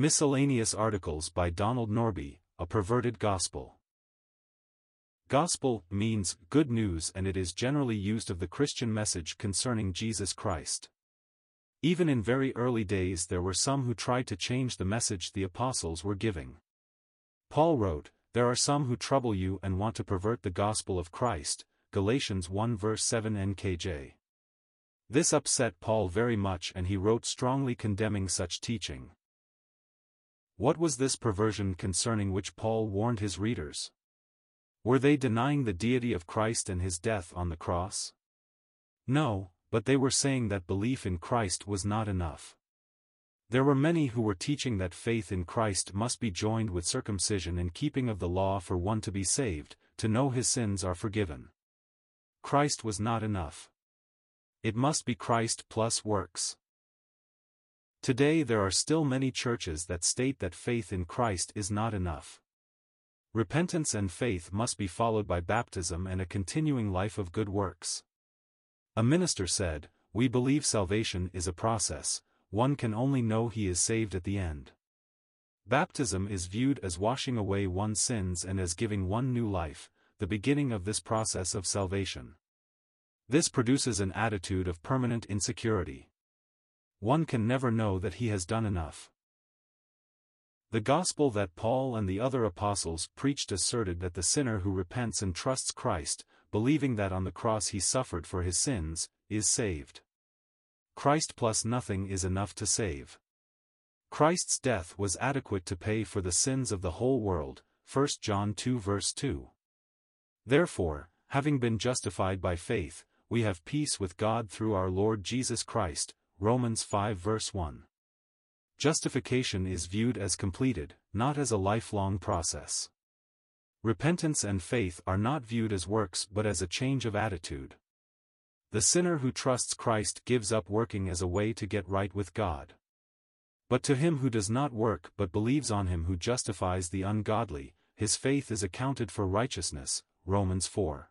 Miscellaneous articles by Donald Norbie, A Perverted Gospel. Gospel means good news and it is generally used of the Christian message concerning Jesus Christ. Even in very early days there were some who tried to change the message the apostles were giving. Paul wrote, There are some who trouble you and want to pervert the gospel of Christ, Galatians 1 verse 7 NKJ. This upset Paul very much and he wrote strongly condemning such teaching. What was this perversion concerning which Paul warned his readers? Were they denying the deity of Christ and his death on the cross? No, but they were saying that belief in Christ was not enough. There were many who were teaching that faith in Christ must be joined with circumcision and keeping of the law for one to be saved, to know his sins are forgiven. Christ was not enough. It must be Christ plus works. Today there are still many churches that state that faith in Christ is not enough. Repentance and faith must be followed by baptism and a continuing life of good works. A minister said, We believe salvation is a process, one can only know he is saved at the end. Baptism is viewed as washing away one's sins and as giving one new life, the beginning of this process of salvation. This produces an attitude of permanent insecurity. One can never know that he has done enough. The gospel that Paul and the other apostles preached asserted that the sinner who repents and trusts Christ, believing that on the cross he suffered for his sins, is saved. Christ plus nothing is enough to save. Christ's death was adequate to pay for the sins of the whole world, 1 John 2 verse 2. Therefore, having been justified by faith, we have peace with God through our Lord Jesus Christ, Romans 5 verse 1. Justification is viewed as completed, not as a lifelong process. Repentance and faith are not viewed as works but as a change of attitude. The sinner who trusts Christ gives up working as a way to get right with God. But to him who does not work but believes on him who justifies the ungodly, his faith is accounted for righteousness, Romans 4.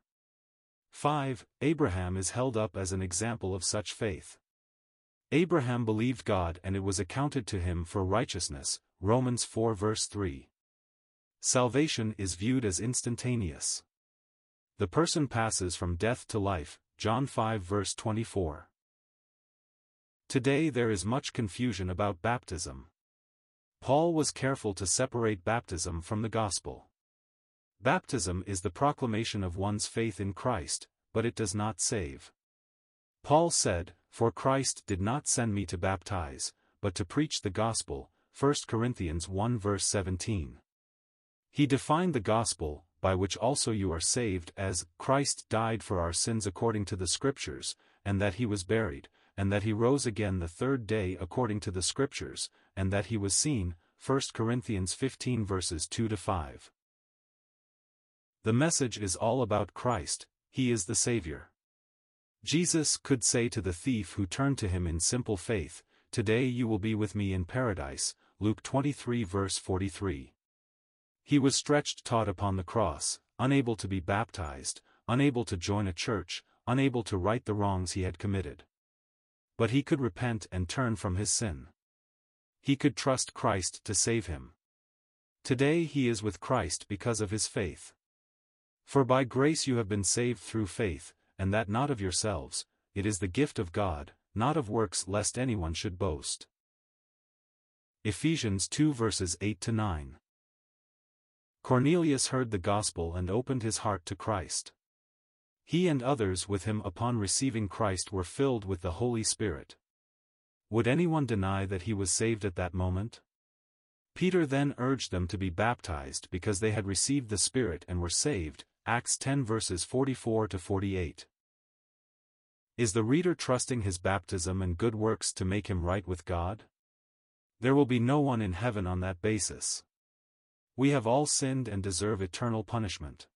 5. Abraham is held up as an example of such faith. Abraham believed God and it was accounted to him for righteousness, Romans 4 verse 3. Salvation is viewed as instantaneous. The person passes from death to life, John 5 verse 24. Today there is much confusion about baptism. Paul was careful to separate baptism from the gospel. Baptism is the proclamation of one's faith in Christ, but it does not save. Paul said, For Christ did not send me to baptize, but to preach the gospel, 1 Corinthians 1 verse 17. He defined the gospel, by which also you are saved as, Christ died for our sins according to the Scriptures, and that he was buried, and that he rose again the third day according to the Scriptures, and that he was seen, 1 Corinthians 15 verses 2 to 5. The message is all about Christ, he is the Savior. Jesus could say to the thief who turned to him in simple faith, Today you will be with me in paradise, Luke 23 verse 43. He was stretched taut upon the cross, unable to be baptized, unable to join a church, unable to right the wrongs he had committed. But he could repent and turn from his sin. He could trust Christ to save him. Today he is with Christ because of his faith. For by grace you have been saved through faith, and that not of yourselves, it is the gift of God, not of works lest anyone should boast. Ephesians 2 verses 8 to 9. Cornelius heard the gospel and opened his heart to Christ. He and others with him upon receiving Christ were filled with the Holy Spirit. Would anyone deny that he was saved at that moment? Peter then urged them to be baptized because they had received the Spirit and were saved, Acts 10 verses 44 to 48. Is the reader trusting his baptism and good works to make him right with God? There will be no one in heaven on that basis. We have all sinned and deserve eternal punishment.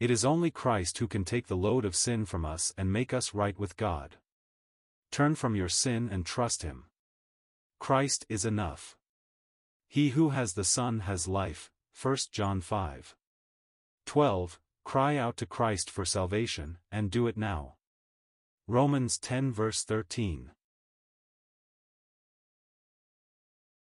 It is only Christ who can take the load of sin from us and make us right with God. Turn from your sin and trust Him. Christ is enough. He who has the Son has life, 1 John 5. 12. Cry out to Christ for salvation, and do it now. Romans 10 verse 13.